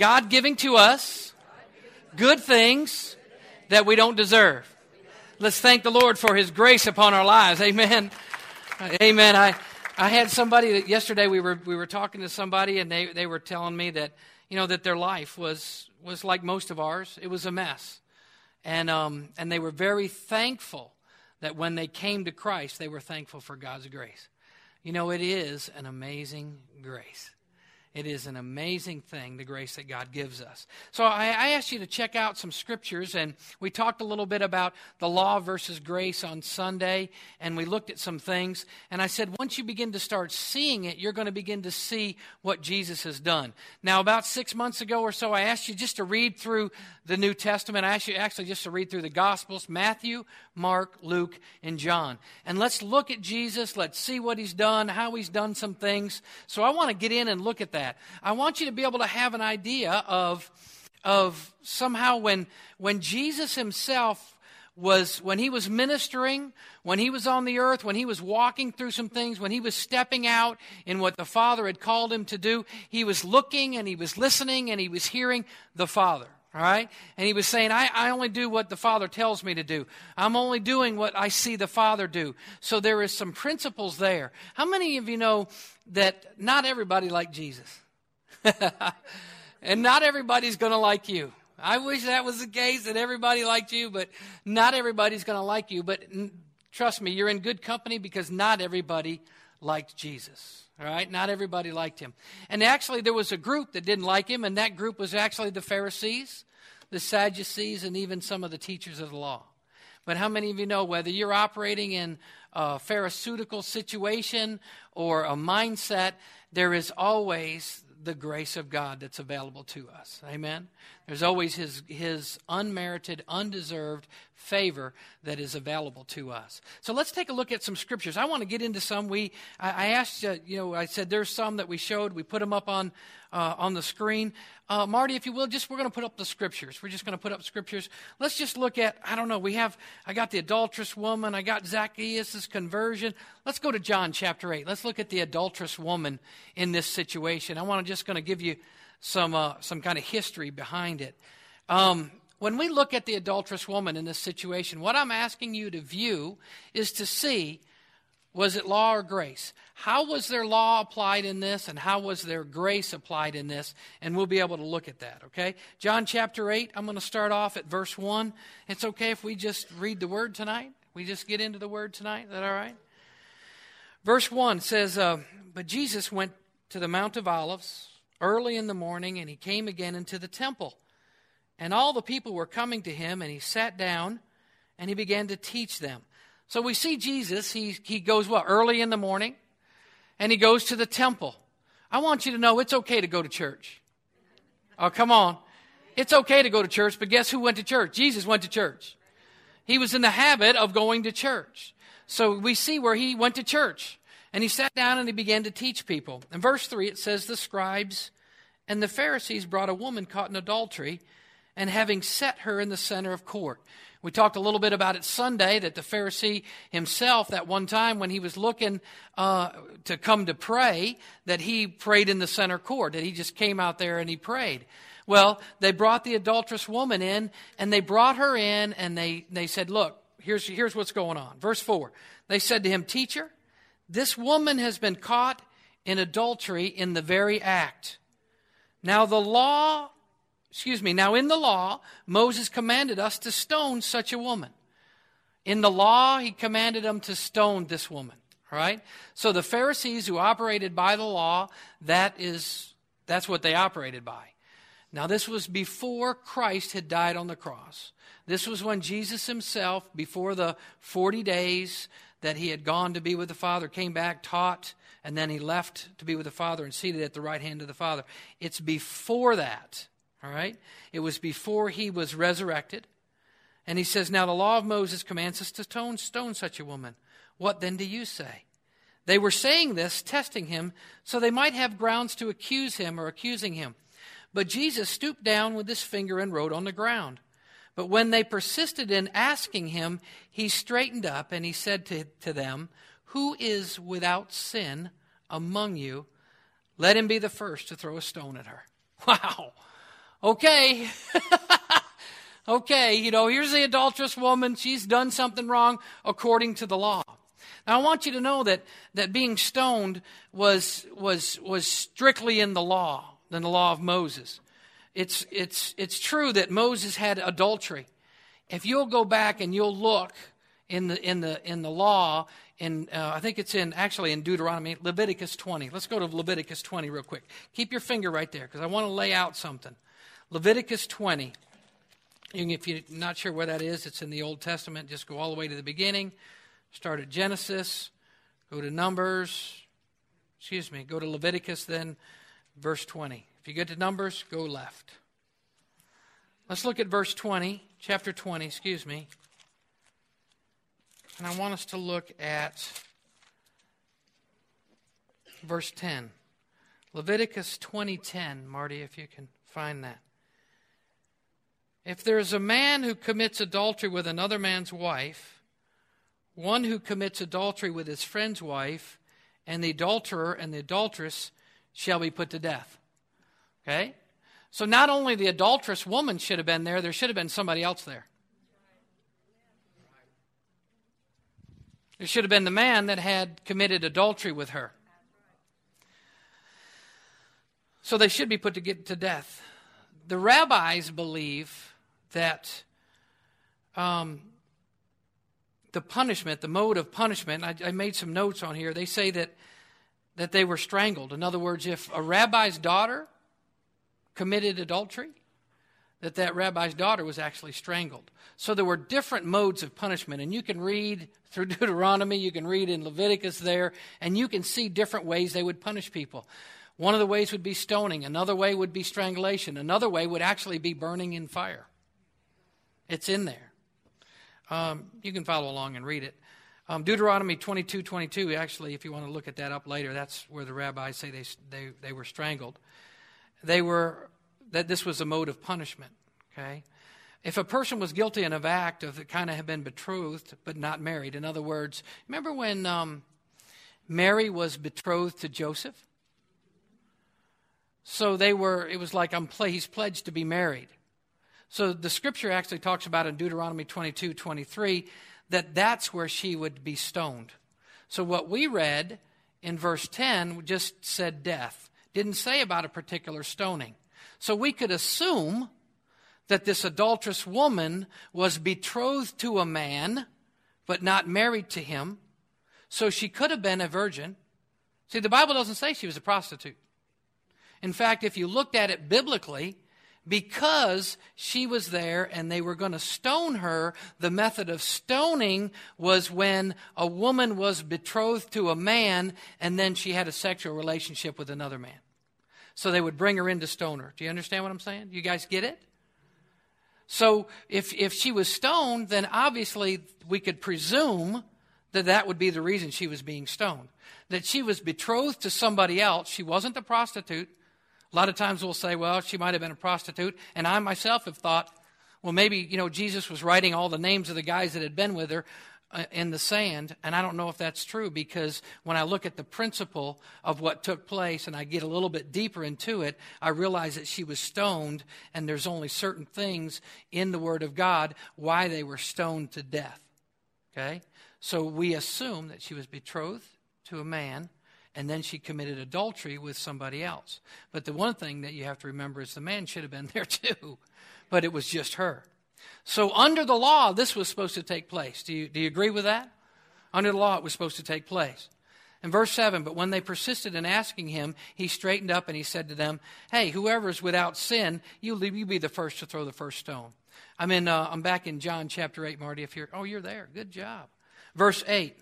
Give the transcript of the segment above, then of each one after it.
God giving to us good things that we don't deserve. Let's thank the Lord for His grace upon our lives. Amen. Amen. I, I had somebody that yesterday we were, we were talking to somebody and they, they were telling me that, you know, that their life was, was like most of ours. It was a mess. And, um, and they were very thankful that when they came to Christ, they were thankful for God's grace. You know, it is an amazing grace. It is an amazing thing, the grace that God gives us. So I, I, asked you to check out some scriptures, and we talked a little bit about the law versus grace on Sunday, and we looked at some things. And I said, once you begin to start seeing it, you're going to begin to see what Jesus has done. Now, about six months ago or so, I asked you just to read through the New Testament. You actually just to read through the Gospels Matthew, Mark, Luke, and John. And let's look at Jesus. Let's see what he's done, how he's done some things. So I want to get in and look at that. I want you to be able to have an idea of, of somehow when, when Jesus himself was when he was ministering, when he was on the earth, when he was walking through some things, when he was stepping out in what the Father had called him to do, he was looking and he was listening and he was hearing the Father. All right? And he was saying, I, I only do what the Father tells me to do. I'm only doing what I see the Father do. So there is some principles there. How many of you know that not everybody liked Jesus? and not everybody's going to like you. I wish that was the case that everybody liked you, but not everybody's going to like you. But trust me, you're in good company because not everybody liked Jesus. All right? Not everybody liked him. And actually, there was a group that didn't like him, and that group was actually the Pharisees, the Sadducees, and even some of the teachers of the law. But how many of you know whether you're operating in a pharisaical situation or a mindset, there is always the grace of God that's available to us. Amen. There's always his his unmerited, undeserved favor that is available to us. So let's take a look at some scriptures. I want to get into some. We I, I asked uh, you know I said there's some that we showed. We put them up on uh, on the screen. Uh, Marty, if you will, just we're going to put up the scriptures. We're just going to put up scriptures. Let's just look at, I don't know, we have, I got the adulterous woman, I got Zacchaeus' conversion. Let's go to John chapter 8. Let's look at the adulterous woman in this situation. I want to just going to give you some, uh, some kind of history behind it. Um, when we look at the adulterous woman in this situation, what I'm asking you to view is to see was it law or grace? How was their law applied in this, and how was their grace applied in this? And we'll be able to look at that, okay? John chapter 8, I'm going to start off at verse 1. It's okay if we just read the word tonight? We just get into the word tonight? Is that all right? Verse 1 says, uh, But Jesus went to the Mount of Olives early in the morning, and he came again into the temple. And all the people were coming to him, and he sat down and he began to teach them. So we see Jesus, he, he goes what, early in the morning, and he goes to the temple. I want you to know it's okay to go to church. Oh, come on. It's okay to go to church, but guess who went to church? Jesus went to church. He was in the habit of going to church. So we see where he went to church. And he sat down and he began to teach people. In verse 3, it says, The scribes and the Pharisees brought a woman caught in adultery, and having set her in the center of court. We talked a little bit about it Sunday that the Pharisee himself, that one time when he was looking uh, to come to pray, that he prayed in the center court, that he just came out there and he prayed. Well, they brought the adulterous woman in, and they brought her in, and they, they said, Look, here's, here's what's going on. Verse 4 They said to him, Teacher, this woman has been caught in adultery in the very act. Now, the law excuse me, now in the law, Moses commanded us to stone such a woman. In the law, he commanded them to stone this woman. Right? So the Pharisees who operated by the law, that is that's what they operated by. Now this was before Christ had died on the cross. This was when Jesus himself, before the 40 days that he had gone to be with the Father, came back, taught, and then he left to be with the Father and seated at the right hand of the Father. It's before that all right? It was before he was resurrected. And he says, Now the law of Moses commands us to stone, stone such a woman. What then do you say? They were saying this, testing him, so they might have grounds to accuse him or accusing him. But Jesus stooped down with his finger and wrote on the ground. But when they persisted in asking him, he straightened up and he said to, to them, Who is without sin among you? Let him be the first to throw a stone at her. Wow. Okay. okay, you know, here's the adulterous woman. She's done something wrong according to the law. Now, I want you to know that, that being stoned was, was, was strictly in the law, in the law of Moses. It's, it's, it's true that Moses had adultery. If you'll go back and you'll look in the, in the, in the law, in, uh, I think it's in, actually in Deuteronomy, Leviticus 20. Let's go to Leviticus 20 real quick. Keep your finger right there because I want to lay out something. Leviticus 20. If you're not sure where that is, it's in the Old Testament. Just go all the way to the beginning. Start at Genesis. Go to Numbers. Excuse me. Go to Leviticus, then verse 20. If you get to Numbers, go left. Let's look at verse 20, chapter 20, excuse me. And I want us to look at verse 10. Leviticus 20:10, Marty, if you can find that. If there is a man who commits adultery with another man's wife, one who commits adultery with his friend's wife, and the adulterer and the adulteress shall be put to death. Okay? So not only the adulterous woman should have been there, there should have been somebody else there. There should have been the man that had committed adultery with her. So they should be put to, to death. The rabbis believe that um, the punishment, the mode of punishment, I, I made some notes on here. They say that, that they were strangled. In other words, if a rabbi's daughter committed adultery, that that rabbi's daughter was actually strangled. So there were different modes of punishment, and you can read through Deuteronomy, you can read in Leviticus there, and you can see different ways they would punish people. One of the ways would be stoning, another way would be strangulation, another way would actually be burning in fire. It's in there. Um, you can follow along and read it. Um, Deuteronomy 22 22, actually, if you want to look at that up later, that's where the rabbis say they, they, they were strangled. They were, that this was a mode of punishment, okay? If a person was guilty in an act of kind of have been betrothed but not married, in other words, remember when um, Mary was betrothed to Joseph? So they were, it was like I'm he's pledged to be married. So the scripture actually talks about in Deuteronomy 22 23 that that's where she would be stoned. So what we read in verse 10 just said death, didn't say about a particular stoning. So we could assume that this adulterous woman was betrothed to a man, but not married to him. So she could have been a virgin. See, the Bible doesn't say she was a prostitute. In fact, if you looked at it biblically, because she was there and they were going to stone her, the method of stoning was when a woman was betrothed to a man and then she had a sexual relationship with another man. So they would bring her in to stone her. Do you understand what I'm saying? You guys get it? So if, if she was stoned, then obviously we could presume that that would be the reason she was being stoned. That she was betrothed to somebody else. She wasn't a prostitute. A lot of times we'll say, well, she might have been a prostitute. And I myself have thought, well, maybe, you know, Jesus was writing all the names of the guys that had been with her uh, in the sand. And I don't know if that's true because when I look at the principle of what took place and I get a little bit deeper into it, I realize that she was stoned and there's only certain things in the Word of God why they were stoned to death. Okay? So we assume that she was betrothed to a man and then she committed adultery with somebody else. But the one thing that you have to remember is the man should have been there too, but it was just her. So under the law, this was supposed to take place. Do you, do you agree with that? Under the law, it was supposed to take place. In verse 7, but when they persisted in asking him, he straightened up and he said to them, Hey, whoever is without sin, you, you be the first to throw the first stone. I'm, in, uh, I'm back in John chapter 8, Marty, if you're, oh, you're there. Good job. Verse 8.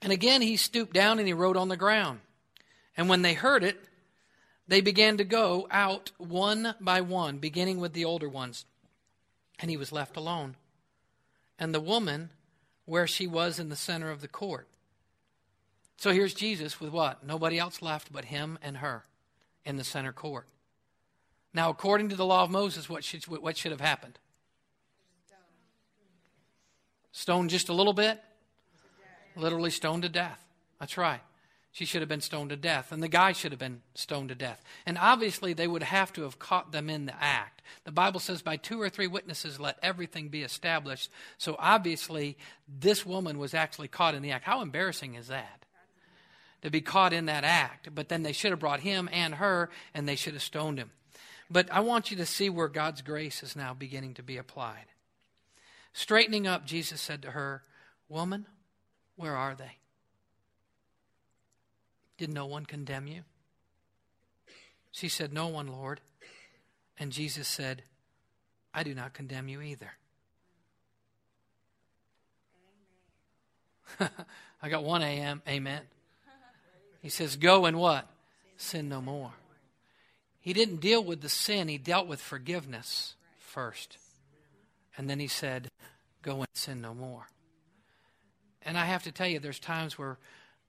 And again he stooped down and he wrote on the ground. And when they heard it, they began to go out one by one, beginning with the older ones. And he was left alone. And the woman, where she was in the center of the court. So here's Jesus with what? Nobody else left but him and her in the center court. Now, according to the law of Moses, what should, what should have happened? Stone just a little bit? Literally stoned to death. That's right. She should have been stoned to death, and the guy should have been stoned to death. And obviously, they would have to have caught them in the act. The Bible says, by two or three witnesses, let everything be established. So obviously, this woman was actually caught in the act. How embarrassing is that? To be caught in that act. But then they should have brought him and her, and they should have stoned him. But I want you to see where God's grace is now beginning to be applied. Straightening up, Jesus said to her, Woman, where are they? Did no one condemn you? She said, No one, Lord. And Jesus said, I do not condemn you either. I got one AM, amen. He says, Go and what? Sin no more. He didn't deal with the sin, he dealt with forgiveness first. And then he said, Go and sin no more. And I have to tell you, there's times where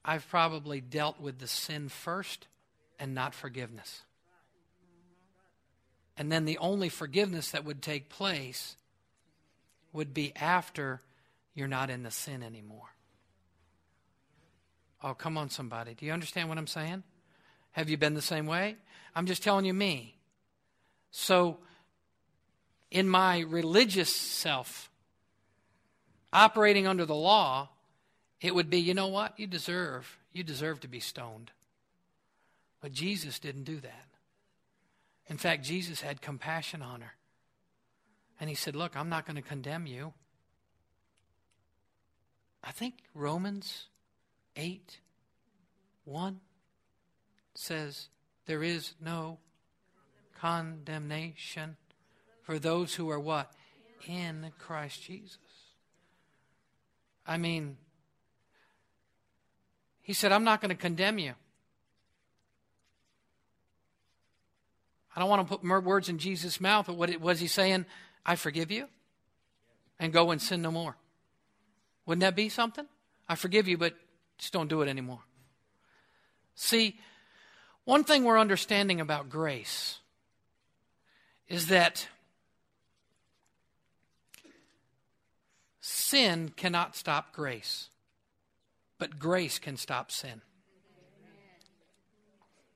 I've probably dealt with the sin first and not forgiveness. And then the only forgiveness that would take place would be after you're not in the sin anymore. Oh, come on, somebody. Do you understand what I'm saying? Have you been the same way? I'm just telling you me. So, in my religious self, operating under the law, it would be, you know what? You deserve, you deserve to be stoned. But Jesus didn't do that. In fact, Jesus had compassion on her. And he said, Look, I'm not going to condemn you. I think Romans 8 1 says, There is no condemnation for those who are what? In Christ Jesus. I mean, he said, I'm not going to condemn you. I don't want to put words in Jesus' mouth, but what was he saying? I forgive you and go and sin no more. Wouldn't that be something? I forgive you, but just don't do it anymore. See, one thing we're understanding about grace is that sin cannot stop grace, but grace can stop sin.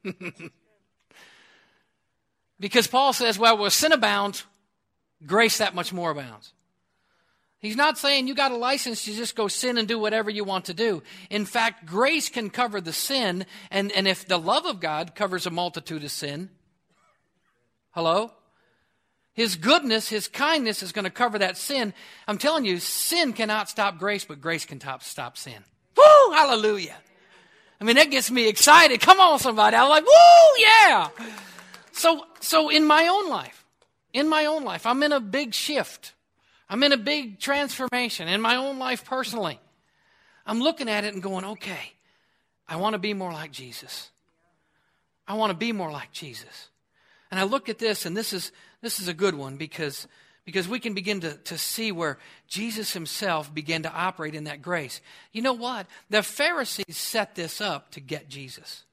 Because Paul says, well, where sin abounds, grace that much more abounds. He's not saying you got a license to just go sin and do whatever you want to do. In fact, grace can cover the sin, and, and if the love of God covers a multitude of sin, hello? His goodness, His kindness is going to cover that sin. I'm telling you, sin cannot stop grace, but grace can top, stop sin. Woo! Hallelujah. I mean, that gets me excited. Come on, somebody. I'm like, woo, yeah. So, so in my own life, in my own life, I'm in a big shift. I'm in a big transformation in my own life personally. I'm looking at it and going, okay, I want to be more like Jesus. I want to be more like Jesus. And I look at this, and this is this is a good one because because we can begin to, to see where Jesus himself began to operate in that grace. You know what? The Pharisees set this up to get Jesus.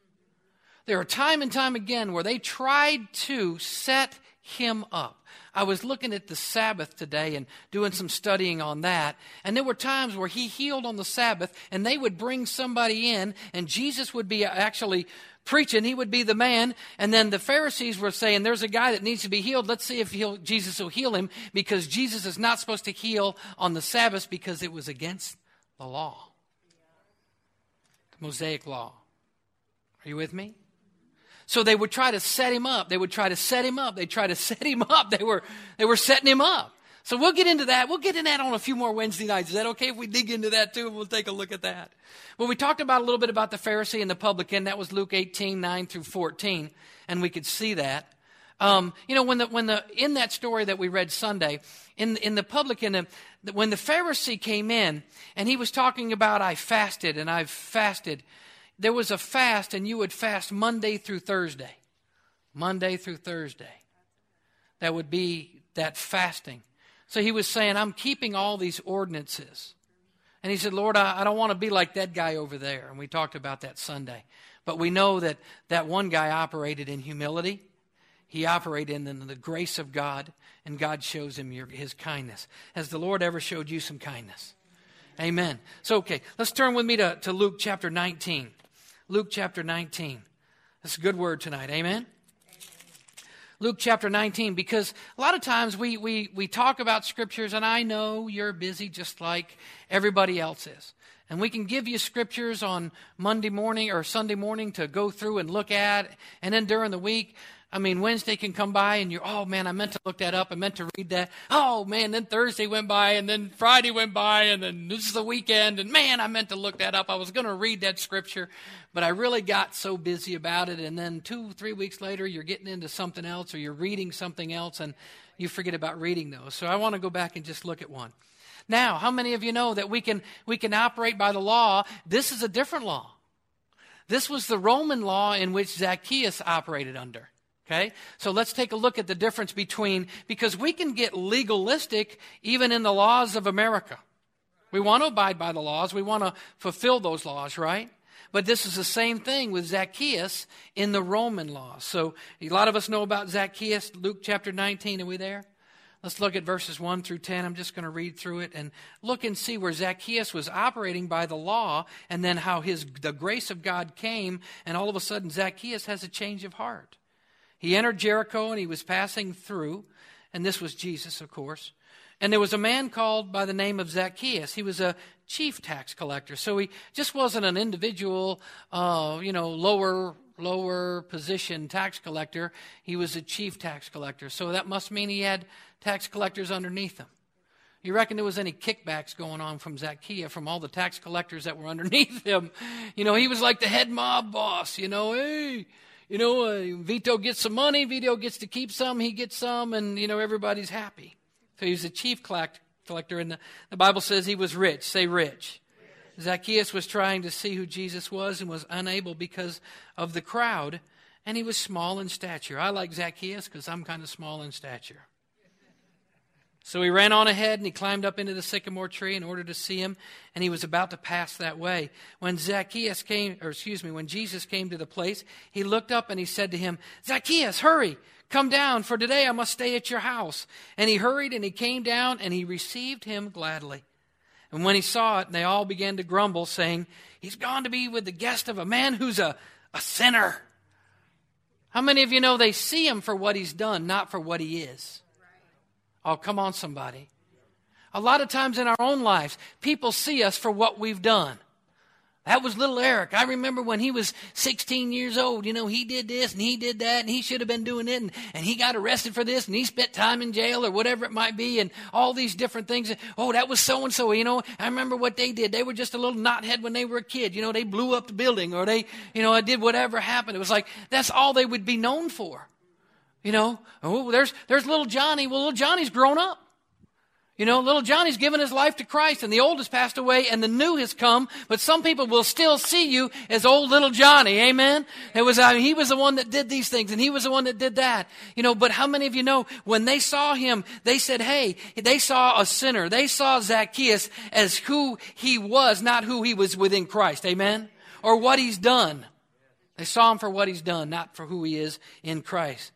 There are time and time again where they tried to set him up. I was looking at the Sabbath today and doing some studying on that. And there were times where he healed on the Sabbath and they would bring somebody in and Jesus would be actually preaching. He would be the man. And then the Pharisees were saying, there's a guy that needs to be healed. Let's see if Jesus will heal him because Jesus is not supposed to heal on the Sabbath because it was against the law. The Mosaic law. Are you with me? So they would try to set him up. They would try to set him up. They try to set him up. They were, they were setting him up. So we'll get into that. We'll get into that on a few more Wednesday nights. Is that okay if we dig into that too? We'll take a look at that. Well, we talked about a little bit about the Pharisee and the publican. That was Luke 18, 9 through 14. And we could see that. Um, you know, when the, when the, in that story that we read Sunday, in, in the publican, the, when the Pharisee came in and he was talking about, I fasted and I've fasted, there was a fast, and you would fast Monday through Thursday. Monday through Thursday. That would be that fasting. So he was saying, I'm keeping all these ordinances. And he said, Lord, I, I don't want to be like that guy over there. And we talked about that Sunday. But we know that that one guy operated in humility. He operated in the grace of God, and God shows him your, his kindness. Has the Lord ever showed you some kindness? Amen. So, okay, let's turn with me to, to Luke chapter 19. Luke chapter 19. That's a good word tonight. Amen? Luke chapter 19, because a lot of times we, we, we talk about scriptures, and I know you're busy just like everybody else is. And we can give you scriptures on Monday morning or Sunday morning to go through and look at. And then during the week, I mean, Wednesday can come by and you're, oh man, I meant to look that up. I meant to read that. Oh man, then Thursday went by and then Friday went by and then this is the weekend and man, I meant to look that up. I was going to read that scripture, but I really got so busy about it. And then two, three weeks later, you're getting into something else or you're reading something else and you forget about reading those. So I want to go back and just look at one. Now, how many of you know that we can, we can operate by the law? This is a different law. This was the Roman law in which Zacchaeus operated under. Okay? So let's take a look at the difference between, because we can get legalistic even in the laws of America. We want to abide by the laws, we want to fulfill those laws, right? But this is the same thing with Zacchaeus in the Roman law. So a lot of us know about Zacchaeus, Luke chapter 19. Are we there? Let's look at verses 1 through 10. I'm just going to read through it and look and see where Zacchaeus was operating by the law and then how his, the grace of God came, and all of a sudden Zacchaeus has a change of heart. He entered Jericho and he was passing through, and this was Jesus, of course. And there was a man called by the name of Zacchaeus. He was a chief tax collector. So he just wasn't an individual, uh, you know, lower lower position tax collector. He was a chief tax collector. So that must mean he had tax collectors underneath him. You reckon there was any kickbacks going on from Zacchaeus from all the tax collectors that were underneath him? You know, he was like the head mob boss. You know, hey, you know, uh, Vito gets some money, Vito gets to keep some, he gets some, and, you know, everybody's happy. So he was a chief collector, and the, the Bible says he was rich. Say rich. Zacchaeus was trying to see who Jesus was and was unable because of the crowd, and he was small in stature. I like Zacchaeus because I'm kind of small in stature. So he ran on ahead and he climbed up into the sycamore tree in order to see him, and he was about to pass that way. When Zacchaeus came, or excuse me, when Jesus came to the place, he looked up and he said to him, Zacchaeus, hurry, come down, for today I must stay at your house. And he hurried and he came down and he received him gladly. And when he saw it, they all began to grumble, saying, He's gone to be with the guest of a man who's a, a sinner. How many of you know they see him for what he's done, not for what he is? Oh, come on, somebody. A lot of times in our own lives, people see us for what we've done. That was little Eric. I remember when he was 16 years old, you know, he did this and he did that and he should have been doing it and, and he got arrested for this and he spent time in jail or whatever it might be and all these different things. Oh, that was so and so, you know, I remember what they did. They were just a little knothead when they were a kid. You know, they blew up the building or they, you know, did whatever happened. It was like, that's all they would be known for. You know, oh, there's, there's little Johnny. Well, little Johnny's grown up. You know, little Johnny's given his life to Christ and the old has passed away and the new has come, but some people will still see you as old little Johnny. Amen. It was, he was the one that did these things and he was the one that did that. You know, but how many of you know when they saw him, they said, hey, they saw a sinner. They saw Zacchaeus as who he was, not who he was within Christ. Amen. Or what he's done. They saw him for what he's done, not for who he is in Christ.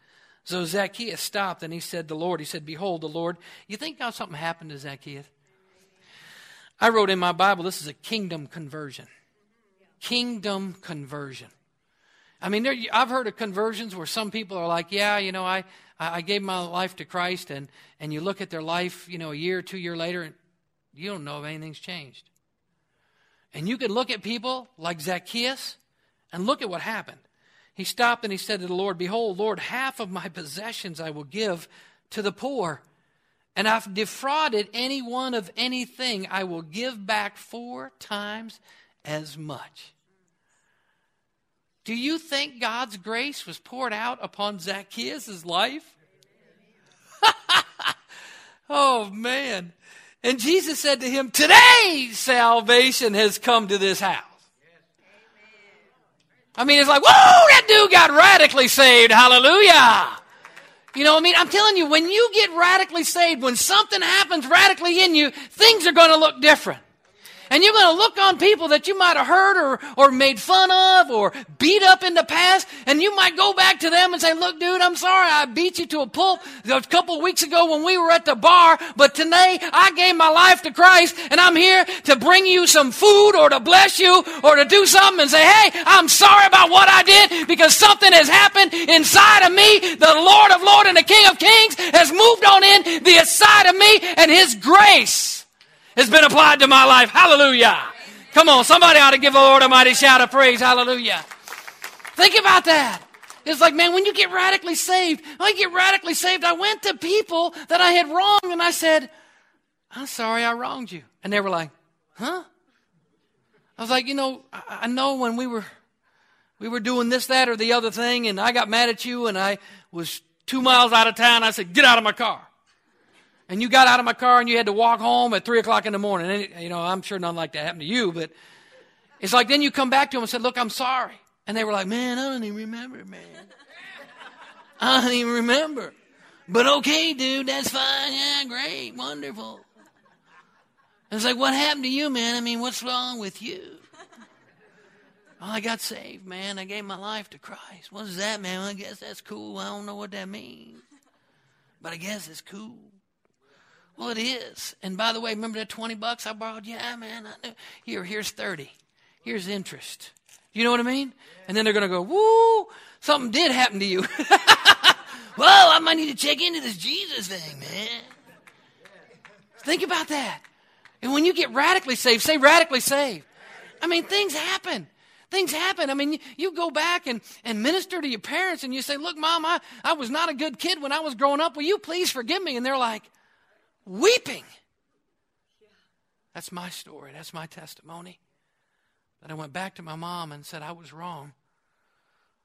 So Zacchaeus stopped and he said the Lord, he said, Behold, the Lord. You think now something happened to Zacchaeus? I wrote in my Bible, this is a kingdom conversion. Kingdom conversion. I mean, there, I've heard of conversions where some people are like, yeah, you know, I, I gave my life to Christ, and, and you look at their life, you know, a year two year later, and you don't know if anything's changed. And you can look at people like Zacchaeus and look at what happened. He stopped and he said to the Lord, Behold, Lord, half of my possessions I will give to the poor. And I've defrauded anyone of anything, I will give back four times as much. Do you think God's grace was poured out upon Zacchaeus' life? oh, man. And Jesus said to him, Today salvation has come to this house. I mean, it's like, whoa, that dude got radically saved. Hallelujah. You know what I mean? I'm telling you, when you get radically saved, when something happens radically in you, things are going to look different. And you're going to look on people that you might have hurt or, or made fun of or beat up in the past. And you might go back to them and say, look, dude, I'm sorry. I beat you to a pulp a couple weeks ago when we were at the bar. But today I gave my life to Christ and I'm here to bring you some food or to bless you or to do something and say, hey, I'm sorry about what I did because something has happened inside of me. The Lord of Lords and the King of Kings has moved on in the inside of me and His grace has been applied to my life. Hallelujah. Come on, somebody ought to give the Lord a mighty shout of praise. Hallelujah. Think about that. It's like, man, when you get radically saved, I get radically saved, I went to people that I had wronged and I said, I'm sorry I wronged you. And they were like, huh? I was like, you know, I, I know when we were we were doing this, that, or the other thing, and I got mad at you and I was two miles out of town. I said, get out of my car and you got out of my car and you had to walk home at three o'clock in the morning. And, you know, I'm sure none like that happened to you, but it's like then you come back to them and said, Look, I'm sorry. And they were like, Man, I don't even remember, man. I don't even remember. But okay, dude, that's fine. Yeah, great, wonderful. And it's like, What happened to you, man? I mean, what's wrong with you? I got saved, man. I gave my life to Christ. What is that, man? Well, I guess that's cool. I don't know what that means. But I guess it's cool. Well, it is. And by the way, remember that 20 bucks I borrowed? Yeah, man. I knew. Here, here's 30. Here's interest. You know what I mean? And then they're going to go, woo, something did happen to you. well, I might need to check into this Jesus thing, man. Think about that. And when you get radically saved, say radically saved. I mean, things happen. Things happen. I mean, you, you, go back and, and minister to your parents and you say, Look, mom, I, I was not a good kid when I was growing up. Will you please forgive me? And they're like, weeping. That's my story. That's my testimony. That I went back to my mom and said I was wrong.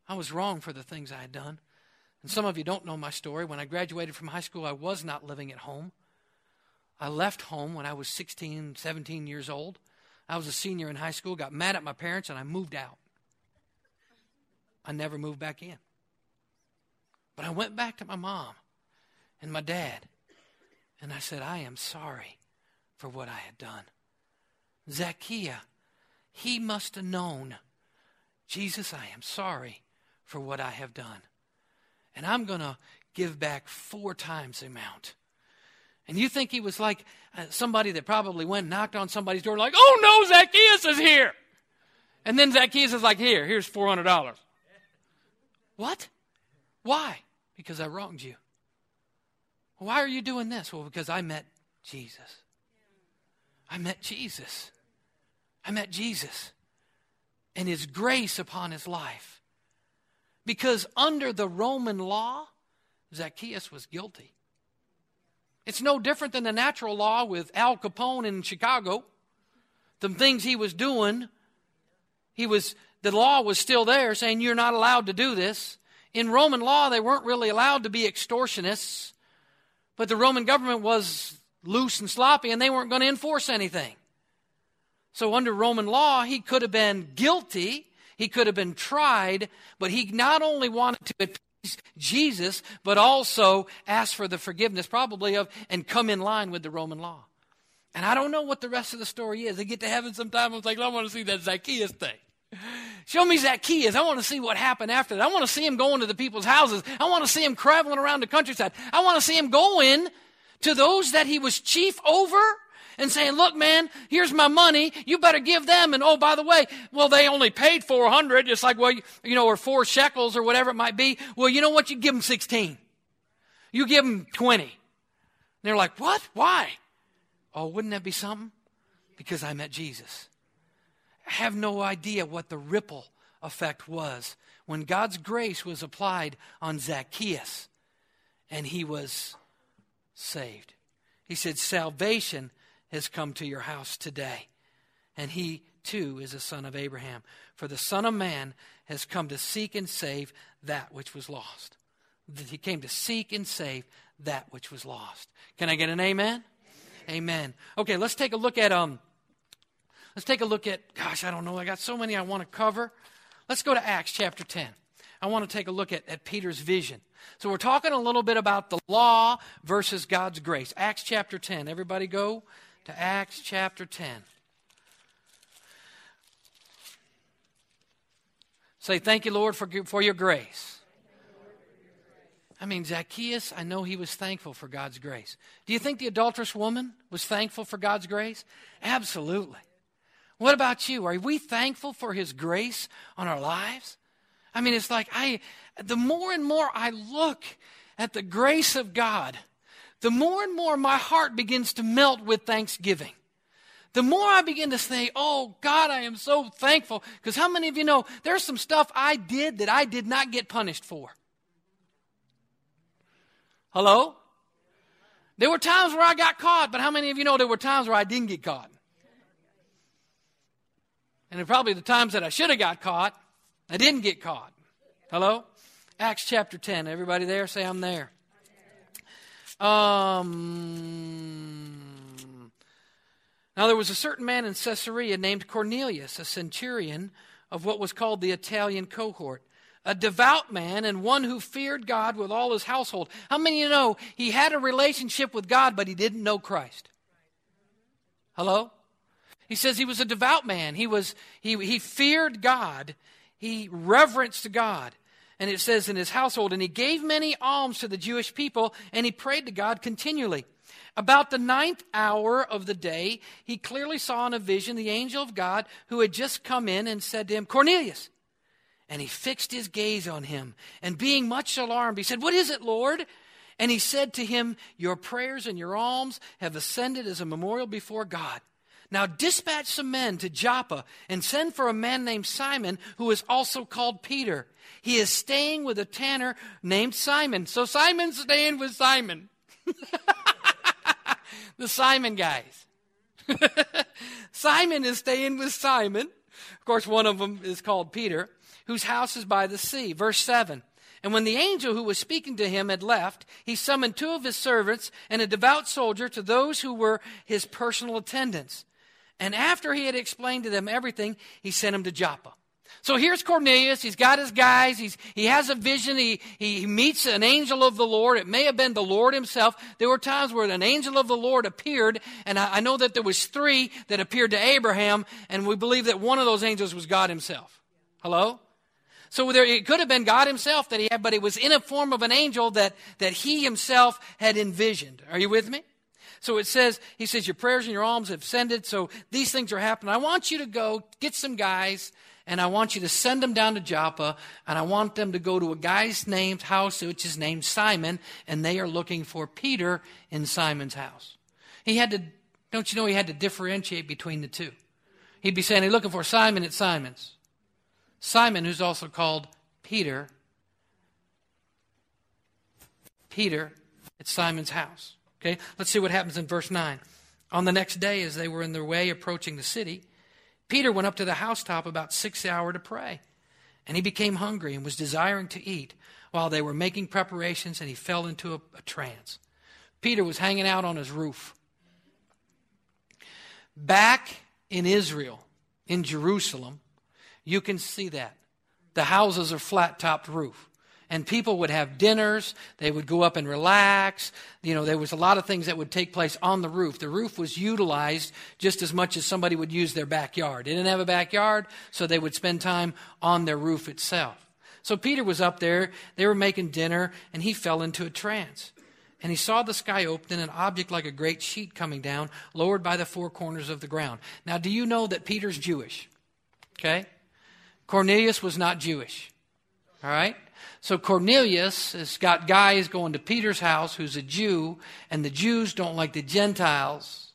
I was wrong for the things I had done. And some of you don't know my story. When I graduated from high school, I was not living at home. I left home when I was 16, 17 years old. I was a senior in high school, got mad at my parents, and I moved out. I never moved back in. But I went back to my mom and my dad and I said, I am sorry for what I had done. Zacchaeus, he must have known, Jesus, I am sorry for what I have done. And I'm going to give back four times the amount. And you think he was like uh, somebody that probably went and knocked on somebody's door, like, oh no, Zacchaeus is here. And then Zacchaeus is like, here, here's $400. What? Why? Because I wronged you. Why are you doing this? Well, because I met Jesus. I met Jesus. I met Jesus and his grace upon his life. Because under the Roman law, Zacchaeus was guilty. It's no different than the natural law with Al Capone in Chicago. The things he was doing, he was the law was still there saying you're not allowed to do this. In Roman law, they weren't really allowed to be extortionists. But the Roman government was loose and sloppy, and they weren't going to enforce anything. So, under Roman law, he could have been guilty, he could have been tried, but he not only wanted to appease Jesus, but also ask for the forgiveness, probably of, and come in line with the Roman law. And I don't know what the rest of the story is. They get to heaven sometime, I was like, I want to see that Zacchaeus thing. Show me Zacchaeus. I want to see what happened after that. I want to see him going to the people's houses. I want to see him traveling around the countryside. I want to see him going to those that he was chief over and saying, look, man, here's my money. You better give them. And oh, by the way, well, they only paid 400. It's like, well, you know, or four shekels or whatever it might be. Well, you know what? You give them 16. You give them 20. And they're like, what? Why? Oh, wouldn't that be something? Because I met Jesus have no idea what the ripple effect was when God's grace was applied on Zacchaeus and he was saved. He said, Salvation has come to your house today. And he too is a son of Abraham. For the Son of Man has come to seek and save that which was lost. He came to seek and save that which was lost. Can I get an amen? Amen. amen. Okay, let's take a look at um Let's take a look at, gosh, I don't know, I got so many I want to cover. Let's go to Acts chapter 10. I want to take a look at, at Peter's vision. So we're talking a little bit about the law versus God's grace. Acts chapter 10. Everybody go to Acts chapter 10. Say, thank you, Lord, for, for your grace. I mean, Zacchaeus, I know he was thankful for God's grace. Do you think the adulterous woman was thankful for God's grace? Absolutely. What about you? Are we thankful for his grace on our lives? I mean, it's like I the more and more I look at the grace of God, the more and more my heart begins to melt with thanksgiving. The more I begin to say, Oh God, I am so thankful. Because how many of you know there's some stuff I did that I did not get punished for? Hello? There were times where I got caught, but how many of you know there were times where I didn't get caught? And probably the times that I should have got caught, I didn't get caught. Hello? Acts chapter 10. Everybody there? Say, I'm there. Um, now, there was a certain man in Caesarea named Cornelius, a centurion of what was called the Italian cohort, a devout man and one who feared God with all his household. How many of you know he had a relationship with God, but he didn't know Christ? Hello? He says he was a devout man. He, was, he, he feared God, he reverenced God and it says in his household, and he gave many alms to the Jewish people, and he prayed to God continually. About the ninth hour of the day, he clearly saw in a vision the angel of God who had just come in and said to him, Cornelius. And he fixed his gaze on him, and being much alarmed, he said, What is it, Lord? And he said to him, Your prayers and your alms have ascended as a memorial before God. Now dispatch some men to Joppa and send for a man named Simon, who is also called Peter. He is staying with a tanner named Simon. So Simon's staying with Simon. the Simon guys. Simon is staying with Simon. Of course, one of them is called Peter, whose house is by the sea. Verse 7. And when the angel who was speaking to him had left, he summoned two of his servants and a devout soldier to those who were his personal attendants. And after he had explained to them everything, he sent him to Joppa. So here's Cornelius. He's got his guys. He's, he has a vision. He, he meets an angel of the Lord. It may have been the Lord himself. There were times where an angel of the Lord appeared, and I, I know that there was three that appeared to Abraham, and we believe that one of those angels was God himself. Hello? So there, it could have been God himself that he had, but it was in a form of an angel that, that he himself had envisioned. Are you with me? So it says, he says, your prayers and your alms have ascended, so these things are happening. I want you to go get some guys, and I want you to send them down to Joppa, and I want them to go to a guy's named house, which is named Simon, and they are looking for Peter in Simon's house. He had to, don't you know, he had to differentiate between the two. He'd be saying, They're looking for Simon at Simon's. Simon, who's also called Peter, Peter at Simon's house. Okay, let's see what happens in verse 9. On the next day, as they were in their way approaching the city, Peter went up to the housetop about six hour to pray. And he became hungry and was desiring to eat while they were making preparations, and he fell into a, a trance. Peter was hanging out on his roof. Back in Israel, in Jerusalem, you can see that. The houses are flat topped roof and people would have dinners. They would go up and relax. You know, there was a lot of things that would take place on the roof. The roof was utilized just as much as somebody would use their backyard. They didn't have a backyard, so they would spend time on their roof itself. So Peter was up there. They were making dinner, and he fell into a trance. And he saw the sky open and an object like a great sheet coming down, lowered by the four corners of the ground. Now, do you know that Peter's Jewish? Okay? Cornelius was not Jewish. All right? So Cornelius has got guys going to Peter's house who's a Jew, and the Jews don't like the Gentiles.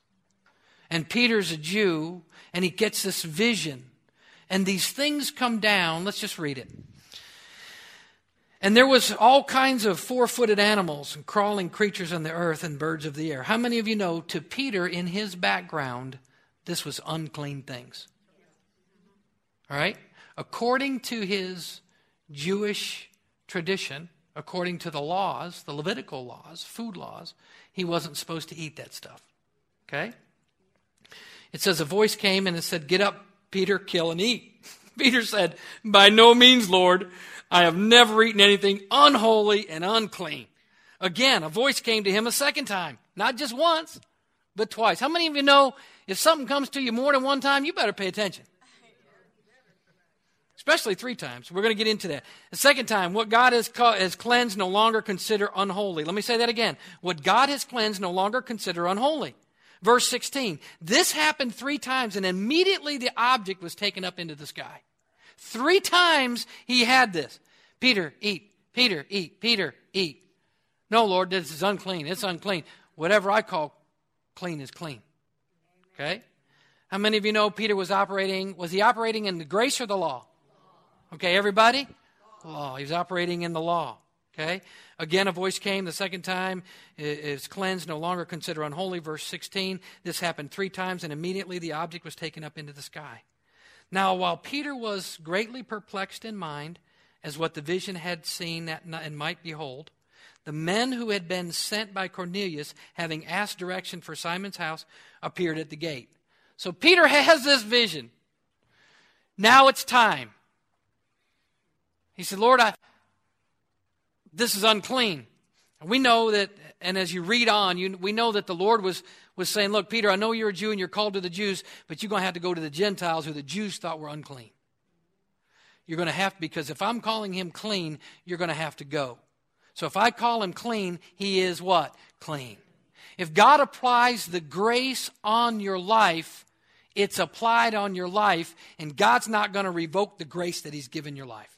And Peter's a Jew, and he gets this vision. And these things come down. Let's just read it. And there was all kinds of four-footed animals and crawling creatures on the earth and birds of the air. How many of you know to Peter in his background this was unclean things? All right? According to his Jewish tradition, according to the laws, the Levitical laws, food laws, he wasn't supposed to eat that stuff. Okay? It says a voice came and it said, Get up, Peter, kill and eat. Peter said, By no means, Lord. I have never eaten anything unholy and unclean. Again, a voice came to him a second time, not just once, but twice. How many of you know if something comes to you more than one time, you better pay attention? Especially three times. We're going to get into that. The second time, what God has, has cleansed, no longer consider unholy. Let me say that again. What God has cleansed, no longer consider unholy. Verse 16. This happened three times, and immediately the object was taken up into the sky. Three times he had this. Peter, eat. Peter, eat. Peter, eat. No, Lord, this is unclean. It's unclean. Whatever I call clean is clean. Okay? How many of you know Peter was operating? Was he operating in the grace or the law? Okay, everybody? Law. He was operating in the law. Okay? Again, a voice came the second time, is cleansed, no longer consider unholy. Verse 16. This happened three times, and immediately the object was taken up into the sky. Now, while Peter was greatly perplexed in mind as what the vision had seen and might behold, the men who had been sent by Cornelius, having asked direction for Simon's house, appeared at the gate. So Peter has this vision. Now it's time. He said, Lord, I, this is unclean. We know that, and as you read on, you, we know that the Lord was, was saying, Look, Peter, I know you're a Jew and you're called to the Jews, but you're going to have to go to the Gentiles who the Jews thought were unclean. You're going to have, to, because if I'm calling him clean, you're going to have to go. So if I call him clean, he is what? Clean. If God applies the grace on your life, it's applied on your life, and God's not going to revoke the grace that he's given your life.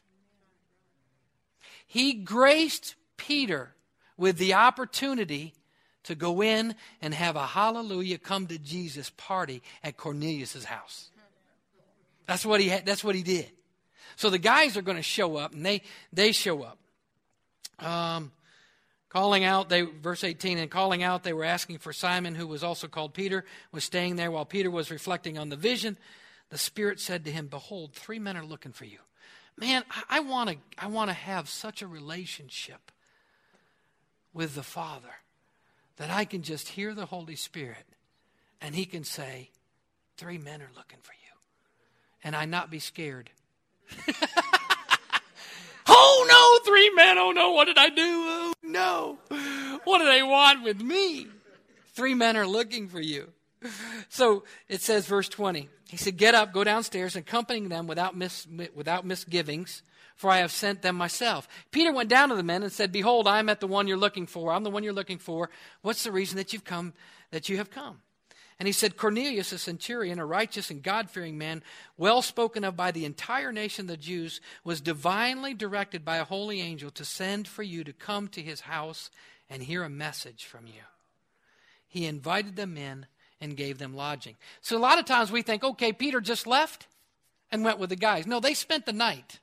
He graced Peter with the opportunity to go in and have a hallelujah come to Jesus party at Cornelius's house. That's what he had, that's what he did. So the guys are going to show up and they they show up. Um, calling out they verse 18 and calling out they were asking for Simon who was also called Peter was staying there while Peter was reflecting on the vision. The spirit said to him, "Behold, three men are looking for you." Man, I want to I want to have such a relationship with the Father that I can just hear the Holy Spirit and he can say, Three men are looking for you. And I not be scared. oh no, three men. Oh no, what did I do? Oh no. What do they want with me? Three men are looking for you. So it says, verse 20. He said, Get up, go downstairs, accompanying them without, mis- without misgivings, for I have sent them myself. Peter went down to the men and said, Behold, I am at the one you're looking for. I'm the one you're looking for. What's the reason that you've come, that you have come? And he said, Cornelius, a centurion, a righteous and God fearing man, well spoken of by the entire nation of the Jews, was divinely directed by a holy angel to send for you to come to his house and hear a message from you. He invited them in and gave them lodging. So a lot of times we think, okay, Peter just left and went with the guys. No, they spent the night.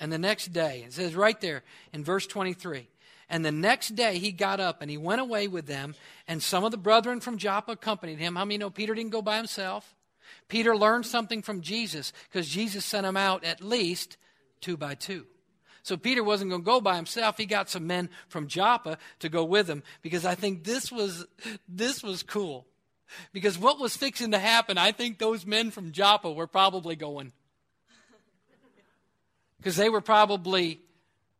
And the next day, it says right there in verse 23, and the next day he got up and he went away with them, and some of the brethren from Joppa accompanied him. How many know Peter didn't go by himself? Peter learned something from Jesus because Jesus sent him out at least two by two. So Peter wasn't going to go by himself. He got some men from Joppa to go with him because I think this was this was cool. Because what was fixing to happen, I think those men from Joppa were probably going. Because they were probably,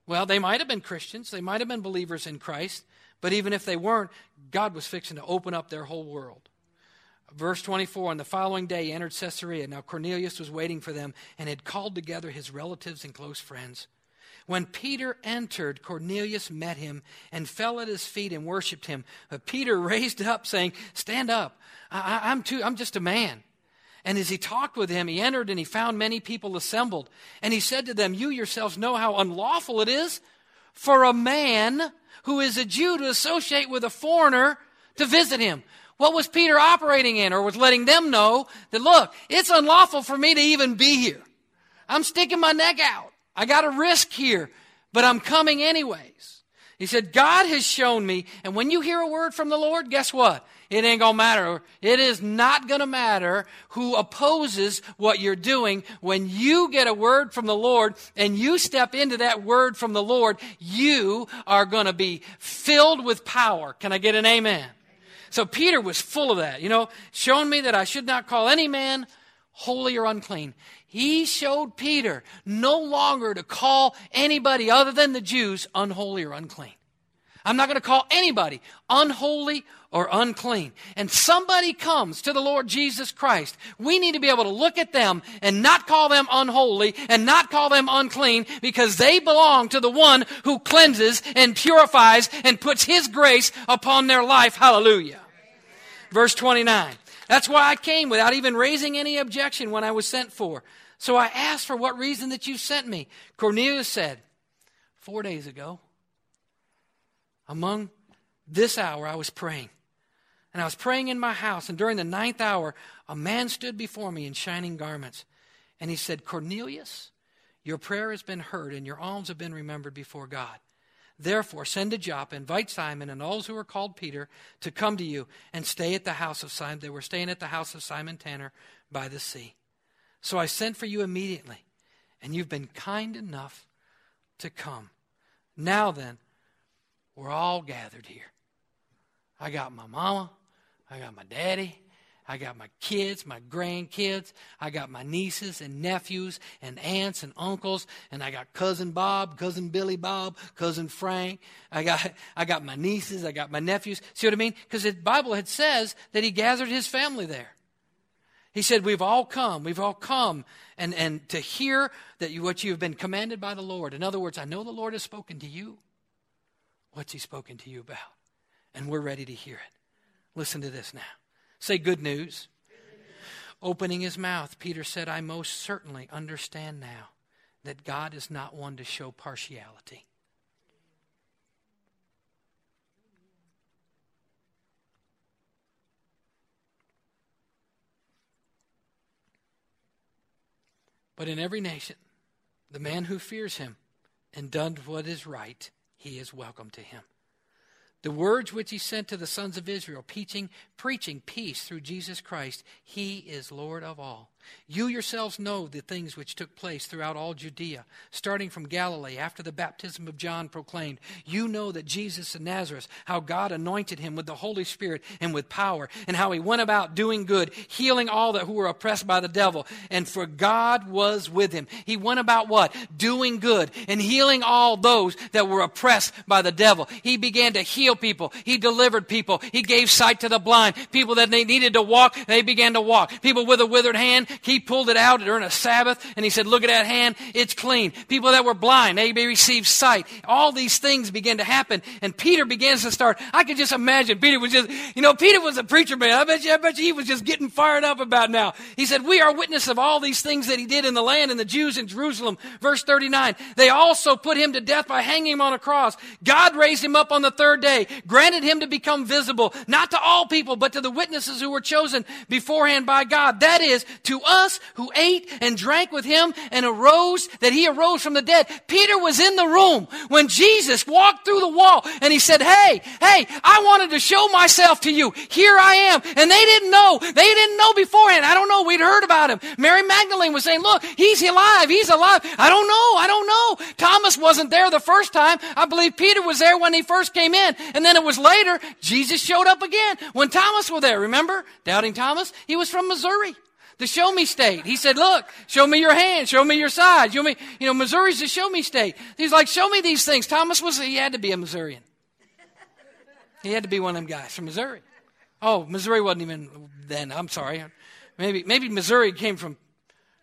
well, they might have been Christians, they might have been believers in Christ, but even if they weren't, God was fixing to open up their whole world. Verse 24 On the following day, he entered Caesarea. Now Cornelius was waiting for them and had called together his relatives and close friends. When Peter entered, Cornelius met him and fell at his feet and worshiped him. But Peter raised up, saying, Stand up. I, am too, I'm just a man. And as he talked with him, he entered and he found many people assembled. And he said to them, You yourselves know how unlawful it is for a man who is a Jew to associate with a foreigner to visit him. What was Peter operating in or was letting them know that, look, it's unlawful for me to even be here. I'm sticking my neck out. I got a risk here, but I'm coming anyways. He said, God has shown me, and when you hear a word from the Lord, guess what? It ain't gonna matter. It is not gonna matter who opposes what you're doing. When you get a word from the Lord and you step into that word from the Lord, you are gonna be filled with power. Can I get an amen? So Peter was full of that, you know, showing me that I should not call any man holy or unclean. He showed Peter no longer to call anybody other than the Jews unholy or unclean. I'm not going to call anybody unholy or unclean. And somebody comes to the Lord Jesus Christ. We need to be able to look at them and not call them unholy and not call them unclean because they belong to the one who cleanses and purifies and puts his grace upon their life. Hallelujah. Verse 29. That's why I came without even raising any objection when I was sent for. So I asked for what reason that you sent me. Cornelius said, Four days ago, among this hour, I was praying. And I was praying in my house, and during the ninth hour, a man stood before me in shining garments. And he said, Cornelius, your prayer has been heard, and your alms have been remembered before God. Therefore, send to Joppa, invite Simon and those who are called Peter to come to you and stay at the house of Simon. They were staying at the house of Simon Tanner by the sea. So I sent for you immediately, and you've been kind enough to come. Now then, we're all gathered here. I got my mama, I got my daddy, I got my kids, my grandkids. I got my nieces and nephews and aunts and uncles. And I got cousin Bob, cousin Billy Bob, cousin Frank. I got, I got my nieces. I got my nephews. See what I mean? Because the Bible had says that he gathered his family there. He said, We've all come. We've all come and, and to hear that you, what you have been commanded by the Lord. In other words, I know the Lord has spoken to you. What's he spoken to you about? And we're ready to hear it. Listen to this now. Say good news. Opening his mouth, Peter said, I most certainly understand now that God is not one to show partiality. But in every nation, the man who fears him and does what is right, he is welcome to him. The words which he sent to the sons of Israel, preaching, preaching peace through Jesus Christ, he is Lord of all. You yourselves know the things which took place throughout all Judea, starting from Galilee after the baptism of John proclaimed. You know that Jesus of Nazareth, how God anointed him with the Holy Spirit and with power, and how he went about doing good, healing all that who were oppressed by the devil. And for God was with him. He went about what? Doing good and healing all those that were oppressed by the devil. He began to heal people. He delivered people. He gave sight to the blind. People that they needed to walk, they began to walk. People with a withered hand, he pulled it out during a Sabbath and he said, Look at that hand, it's clean. People that were blind, they received sight. All these things began to happen. And Peter begins to start. I could just imagine Peter was just, you know, Peter was a preacher man. I bet you, I bet you he was just getting fired up about now. He said, We are witness of all these things that he did in the land and the Jews in Jerusalem. Verse 39. They also put him to death by hanging him on a cross. God raised him up on the third day, granted him to become visible, not to all people, but to the witnesses who were chosen beforehand by God. That is, to us who ate and drank with him and arose, that he arose from the dead. Peter was in the room when Jesus walked through the wall and he said, Hey, hey, I wanted to show myself to you. Here I am. And they didn't know. They didn't know beforehand. I don't know. We'd heard about him. Mary Magdalene was saying, Look, he's alive. He's alive. I don't know. I don't know. Thomas wasn't there the first time. I believe Peter was there when he first came in. And then it was later, Jesus showed up again when Thomas was there. Remember? Doubting Thomas? He was from Missouri the show me state. He said, look, show me your hand, show me your side, show me, you know, Missouri's the show me state. He's like, show me these things. Thomas was, he had to be a Missourian. He had to be one of them guys from Missouri. Oh, Missouri wasn't even then. I'm sorry. Maybe, maybe Missouri came from,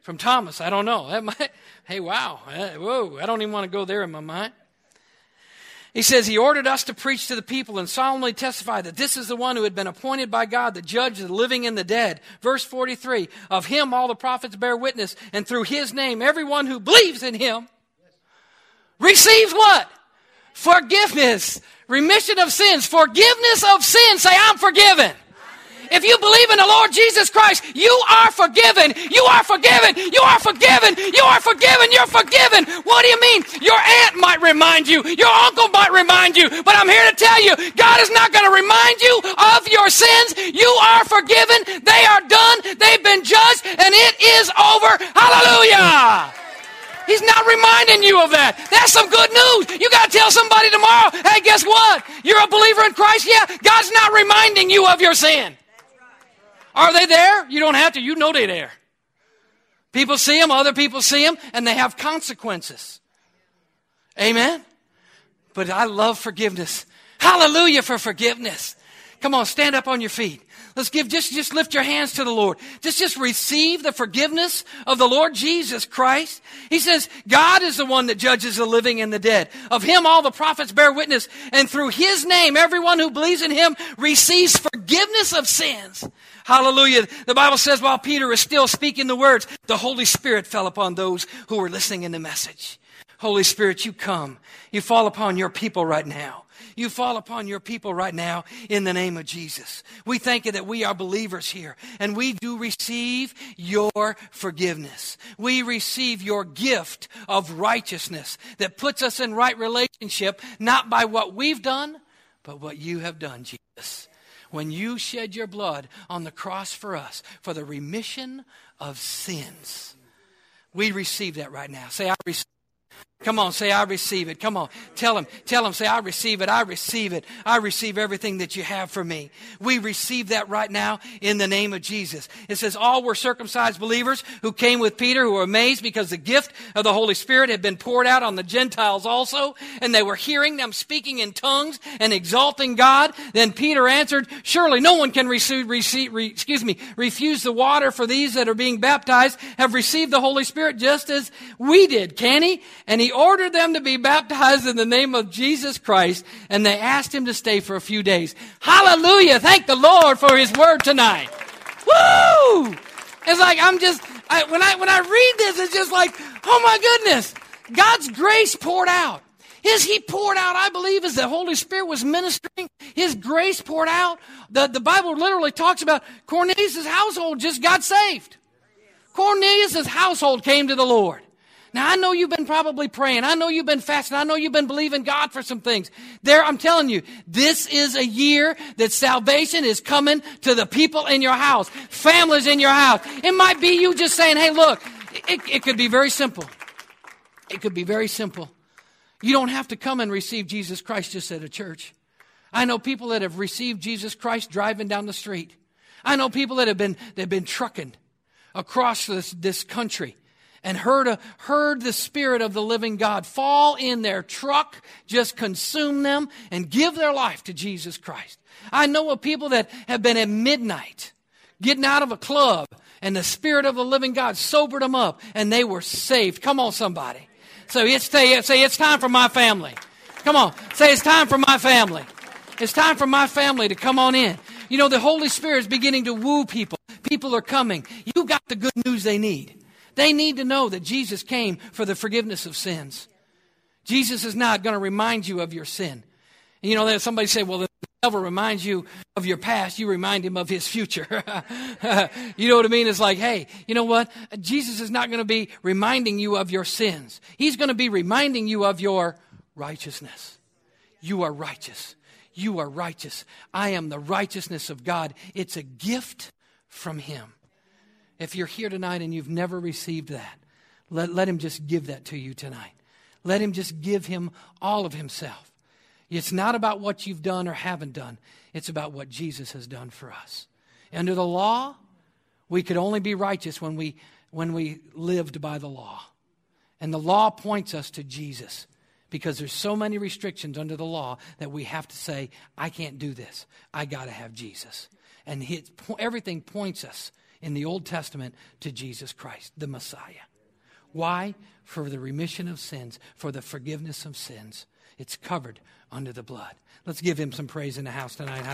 from Thomas. I don't know. That might, hey, wow. Whoa. I don't even want to go there in my mind. He says, He ordered us to preach to the people and solemnly testify that this is the one who had been appointed by God, the judge of the living and the dead. Verse 43 Of him all the prophets bear witness, and through his name everyone who believes in him receives what? Forgiveness, remission of sins, forgiveness of sins. Say, I'm forgiven. If you believe in the Lord Jesus Christ, you are forgiven. You are forgiven. You are forgiven. You are forgiven. You're forgiven. What do you mean? Your aunt might remind you. Your uncle might remind you. But I'm here to tell you, God is not going to remind you of your sins. You are forgiven. They are done. They've been judged and it is over. Hallelujah. He's not reminding you of that. That's some good news. You got to tell somebody tomorrow, hey, guess what? You're a believer in Christ? Yeah, God's not reminding you of your sin. Are they there? You don't have to. You know they're there. People see them, other people see them, and they have consequences. Amen? But I love forgiveness. Hallelujah for forgiveness. Come on, stand up on your feet. Let's give, just, just lift your hands to the Lord. Just, just receive the forgiveness of the Lord Jesus Christ. He says, God is the one that judges the living and the dead. Of him, all the prophets bear witness. And through his name, everyone who believes in him receives forgiveness of sins. Hallelujah. The Bible says while Peter is still speaking the words, the Holy Spirit fell upon those who were listening in the message. Holy Spirit, you come. You fall upon your people right now. You fall upon your people right now in the name of Jesus. We thank you that we are believers here and we do receive your forgiveness. We receive your gift of righteousness that puts us in right relationship, not by what we've done, but what you have done, Jesus. When you shed your blood on the cross for us for the remission of sins. We receive that right now. Say, I receive Come on, say, I receive it. Come on. Tell him, tell him, say, I receive it. I receive it. I receive everything that you have for me. We receive that right now in the name of Jesus. It says, all were circumcised believers who came with Peter who were amazed because the gift of the Holy Spirit had been poured out on the Gentiles also, and they were hearing them speaking in tongues and exalting God. Then Peter answered, surely no one can receive, receive re, excuse me, refuse the water for these that are being baptized have received the Holy Spirit just as we did, can he? And he ordered them to be baptized in the name of Jesus Christ, and they asked him to stay for a few days. Hallelujah! Thank the Lord for his word tonight. Woo! It's like I'm just I, when I when I read this, it's just like, oh my goodness, God's grace poured out. His He poured out, I believe, as the Holy Spirit was ministering. His grace poured out. The, the Bible literally talks about Cornelius' household just got saved. Cornelius' household came to the Lord. Now, I know you've been probably praying. I know you've been fasting. I know you've been believing God for some things. There, I'm telling you, this is a year that salvation is coming to the people in your house, families in your house. It might be you just saying, hey, look, it, it could be very simple. It could be very simple. You don't have to come and receive Jesus Christ just at a church. I know people that have received Jesus Christ driving down the street. I know people that have been, that have been trucking across this, this country and heard, a, heard the Spirit of the living God fall in their truck, just consume them, and give their life to Jesus Christ. I know of people that have been at midnight getting out of a club, and the Spirit of the living God sobered them up, and they were saved. Come on, somebody. So it's, say, say, it's time for my family. Come on. Say, it's time for my family. It's time for my family to come on in. You know, the Holy Spirit is beginning to woo people. People are coming. You got the good news they need. They need to know that Jesus came for the forgiveness of sins. Jesus is not going to remind you of your sin. And you know, somebody say, well, the devil reminds you of your past, you remind him of his future. you know what I mean? It's like, hey, you know what? Jesus is not going to be reminding you of your sins. He's going to be reminding you of your righteousness. You are righteous. You are righteous. I am the righteousness of God. It's a gift from him. If you're here tonight and you've never received that, let, let him just give that to you tonight. Let him just give him all of himself. It's not about what you've done or haven't done, it's about what Jesus has done for us. Under the law, we could only be righteous when we, when we lived by the law. And the law points us to Jesus because there's so many restrictions under the law that we have to say, I can't do this. I got to have Jesus. And everything points us in the Old Testament to Jesus Christ, the Messiah. Why? For the remission of sins, for the forgiveness of sins. It's covered under the blood. Let's give him some praise in the house tonight.